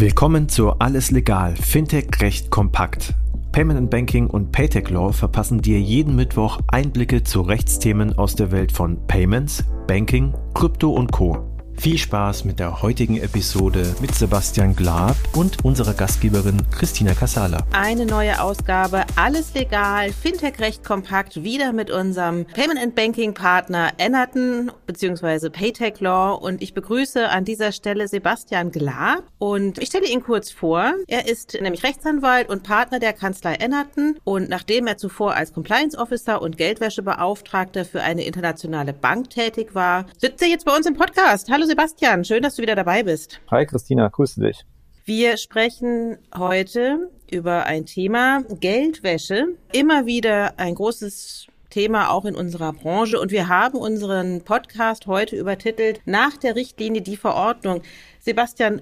Willkommen zu Alles Legal, Fintech Recht kompakt. Payment and Banking und Paytech Law verpassen dir jeden Mittwoch Einblicke zu Rechtsthemen aus der Welt von Payments, Banking, Krypto und Co. Viel Spaß mit der heutigen Episode mit Sebastian Glab und unserer Gastgeberin Christina Casala. Eine neue Ausgabe, alles legal, Fintech recht kompakt, wieder mit unserem Payment and Banking Partner Ennerton bzw. Paytech Law und ich begrüße an dieser Stelle Sebastian Glab und ich stelle ihn kurz vor. Er ist nämlich Rechtsanwalt und Partner der Kanzlei Ennerton und nachdem er zuvor als Compliance Officer und Geldwäschebeauftragter für eine internationale Bank tätig war, sitzt er jetzt bei uns im Podcast. Hallo Sebastian, schön, dass du wieder dabei bist. Hi Christina, grüße dich. Wir sprechen heute über ein Thema Geldwäsche. Immer wieder ein großes Thema auch in unserer Branche und wir haben unseren Podcast heute übertitelt nach der Richtlinie die Verordnung. Sebastian,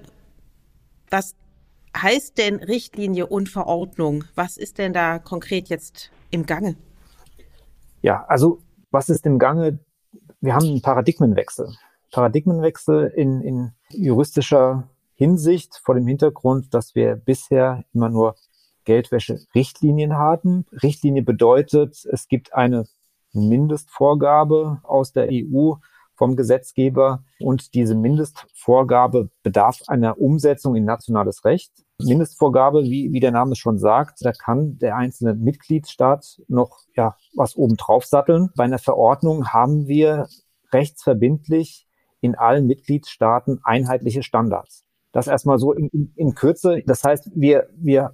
was heißt denn Richtlinie und Verordnung? Was ist denn da konkret jetzt im Gange? Ja, also was ist im Gange? Wir haben einen Paradigmenwechsel. Paradigmenwechsel in, in juristischer Hinsicht vor dem Hintergrund, dass wir bisher immer nur Geldwäsche-Richtlinien haben. Richtlinie bedeutet, es gibt eine Mindestvorgabe aus der EU vom Gesetzgeber und diese Mindestvorgabe bedarf einer Umsetzung in nationales Recht. Mindestvorgabe, wie, wie der Name schon sagt, da kann der einzelne Mitgliedstaat noch ja, was obendrauf satteln. Bei einer Verordnung haben wir rechtsverbindlich in allen Mitgliedstaaten einheitliche Standards. Das erstmal so in, in, in Kürze. Das heißt, wir, wir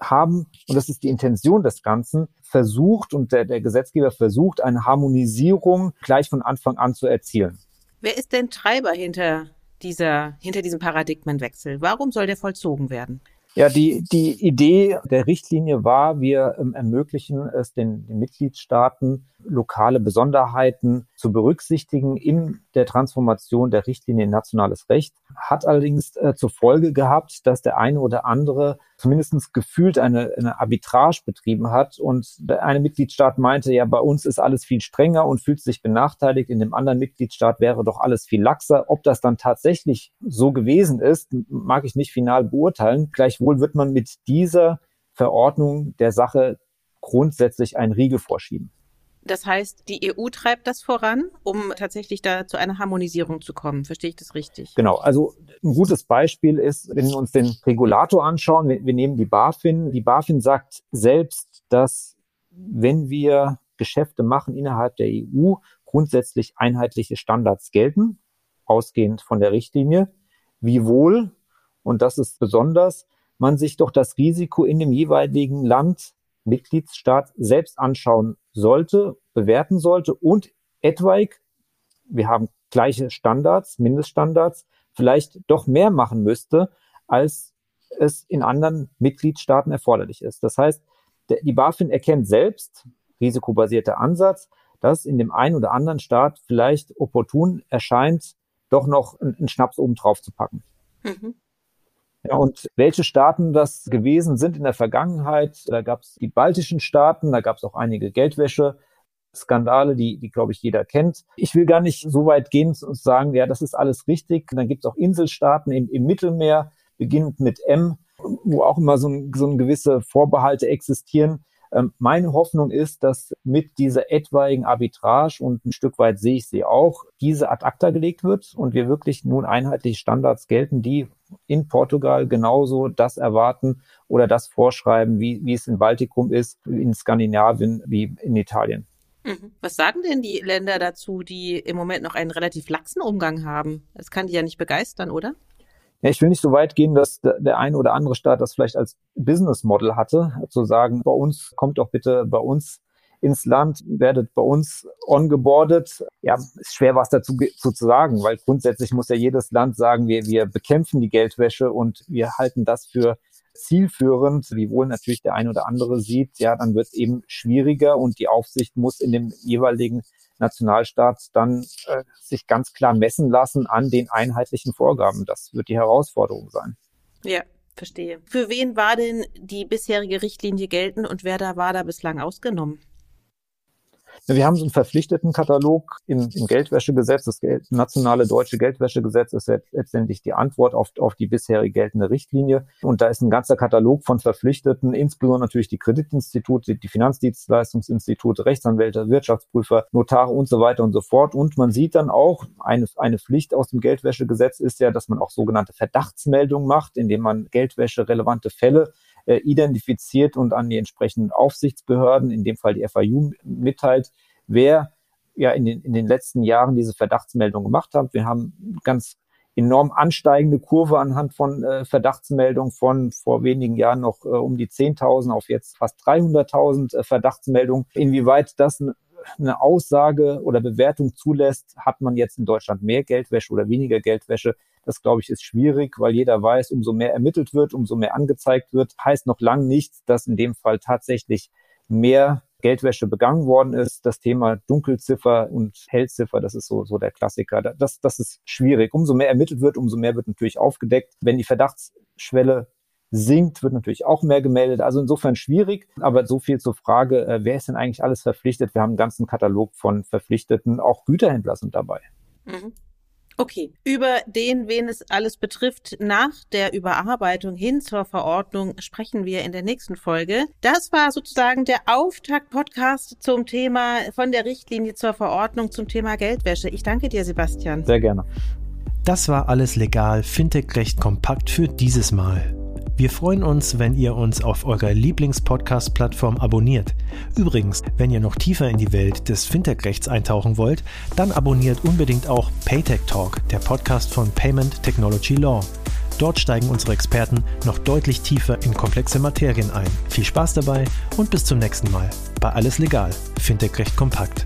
haben, und das ist die Intention des Ganzen, versucht und der, der Gesetzgeber versucht, eine Harmonisierung gleich von Anfang an zu erzielen. Wer ist denn Treiber hinter dieser, hinter diesem Paradigmenwechsel? Warum soll der vollzogen werden? Ja, die, die Idee der Richtlinie war, wir ähm, ermöglichen es den, den Mitgliedstaaten, lokale Besonderheiten zu berücksichtigen in der Transformation der Richtlinie in nationales Recht, hat allerdings äh, zur Folge gehabt, dass der eine oder andere zumindest gefühlt eine, eine Arbitrage betrieben hat und der eine Mitgliedstaat meinte, ja, bei uns ist alles viel strenger und fühlt sich benachteiligt, in dem anderen Mitgliedstaat wäre doch alles viel laxer. Ob das dann tatsächlich so gewesen ist, mag ich nicht final beurteilen. Gleichwohl wird man mit dieser Verordnung der Sache grundsätzlich einen Riegel vorschieben. Das heißt, die EU treibt das voran, um tatsächlich da zu einer Harmonisierung zu kommen. Verstehe ich das richtig? Genau. Also ein gutes Beispiel ist, wenn wir uns den Regulator anschauen, wir, wir nehmen die BaFin. Die BaFin sagt selbst, dass wenn wir Geschäfte machen innerhalb der EU, grundsätzlich einheitliche Standards gelten, ausgehend von der Richtlinie, wiewohl, und das ist besonders, man sich doch das Risiko in dem jeweiligen Land Mitgliedsstaat selbst anschauen sollte, bewerten sollte und etwaig, wir haben gleiche Standards, Mindeststandards, vielleicht doch mehr machen müsste, als es in anderen Mitgliedstaaten erforderlich ist. Das heißt, die BaFin erkennt selbst, risikobasierter Ansatz, dass in dem einen oder anderen Staat vielleicht opportun erscheint, doch noch einen Schnaps oben drauf zu packen. Mhm. Ja, und welche Staaten das gewesen sind in der Vergangenheit, da gab es die baltischen Staaten, da gab es auch einige Geldwäsche. Skandale, die, die glaube ich jeder kennt. Ich will gar nicht so weit gehen und sagen, ja, das ist alles richtig. Dann gibt es auch Inselstaaten im, im Mittelmeer, beginnend mit M, wo auch immer so, ein, so ein gewisse Vorbehalte existieren. Ähm, meine Hoffnung ist, dass mit dieser etwaigen Arbitrage und ein Stück weit sehe ich sie auch, diese ad acta gelegt wird und wir wirklich nun einheitliche Standards gelten, die in Portugal genauso das erwarten oder das vorschreiben, wie, wie es in Baltikum ist, in Skandinavien wie in Italien. Mhm. Was sagen denn die Länder dazu, die im Moment noch einen relativ laxen Umgang haben? Das kann die ja nicht begeistern, oder? Ja, ich will nicht so weit gehen, dass der eine oder andere Staat das vielleicht als Business Model hatte, zu sagen, bei uns kommt doch bitte bei uns ins Land, werdet bei uns ongeboardet. Ja, ist schwer was dazu zu sagen, weil grundsätzlich muss ja jedes Land sagen, wir, wir bekämpfen die Geldwäsche und wir halten das für zielführend, wiewohl natürlich der eine oder andere sieht, ja, dann wird es eben schwieriger und die Aufsicht muss in dem jeweiligen Nationalstaat dann äh, sich ganz klar messen lassen an den einheitlichen Vorgaben. Das wird die Herausforderung sein. Ja, verstehe. Für wen war denn die bisherige Richtlinie geltend und wer da war da bislang ausgenommen? Wir haben so einen verpflichteten Katalog im, im Geldwäschegesetz. Das Geld, nationale deutsche Geldwäschegesetz ist letztendlich die Antwort auf, auf die bisherige geltende Richtlinie. Und da ist ein ganzer Katalog von Verpflichteten, insbesondere natürlich die Kreditinstitute, die Finanzdienstleistungsinstitute, Rechtsanwälte, Wirtschaftsprüfer, Notare und so weiter und so fort. Und man sieht dann auch, eine, eine Pflicht aus dem Geldwäschegesetz ist ja, dass man auch sogenannte Verdachtsmeldungen macht, indem man Geldwäsche relevante Fälle äh, identifiziert und an die entsprechenden Aufsichtsbehörden, in dem Fall die FAU, mitteilt, wer ja in den, in den letzten Jahren diese Verdachtsmeldung gemacht hat. Wir haben ganz enorm ansteigende Kurve anhand von äh, Verdachtsmeldungen von vor wenigen Jahren noch äh, um die 10.000 auf jetzt fast 300.000 äh, Verdachtsmeldungen. Inwieweit das eine Aussage oder Bewertung zulässt, hat man jetzt in Deutschland mehr Geldwäsche oder weniger Geldwäsche. Das, glaube ich, ist schwierig, weil jeder weiß, umso mehr ermittelt wird, umso mehr angezeigt wird, heißt noch lang nicht, dass in dem Fall tatsächlich mehr Geldwäsche begangen worden ist. Das Thema Dunkelziffer und Hellziffer, das ist so, so der Klassiker. Das, das ist schwierig. Umso mehr ermittelt wird, umso mehr wird natürlich aufgedeckt. Wenn die Verdachtsschwelle sinkt, wird natürlich auch mehr gemeldet. Also insofern schwierig. Aber so viel zur Frage, äh, wer ist denn eigentlich alles verpflichtet? Wir haben einen ganzen Katalog von Verpflichteten. Auch Güterhändler sind dabei. Mhm. Okay, über den, wen es alles betrifft, nach der Überarbeitung hin zur Verordnung sprechen wir in der nächsten Folge. Das war sozusagen der Auftakt-Podcast zum Thema von der Richtlinie zur Verordnung zum Thema Geldwäsche. Ich danke dir, Sebastian. Sehr gerne. Das war alles legal, Fintech-Recht kompakt für dieses Mal. Wir freuen uns, wenn ihr uns auf eurer Lieblings-Podcast-Plattform abonniert. Übrigens, wenn ihr noch tiefer in die Welt des Fintech-Rechts eintauchen wollt, dann abonniert unbedingt auch Paytech Talk, der Podcast von Payment Technology Law. Dort steigen unsere Experten noch deutlich tiefer in komplexe Materien ein. Viel Spaß dabei und bis zum nächsten Mal bei Alles Legal, Fintech-Recht kompakt.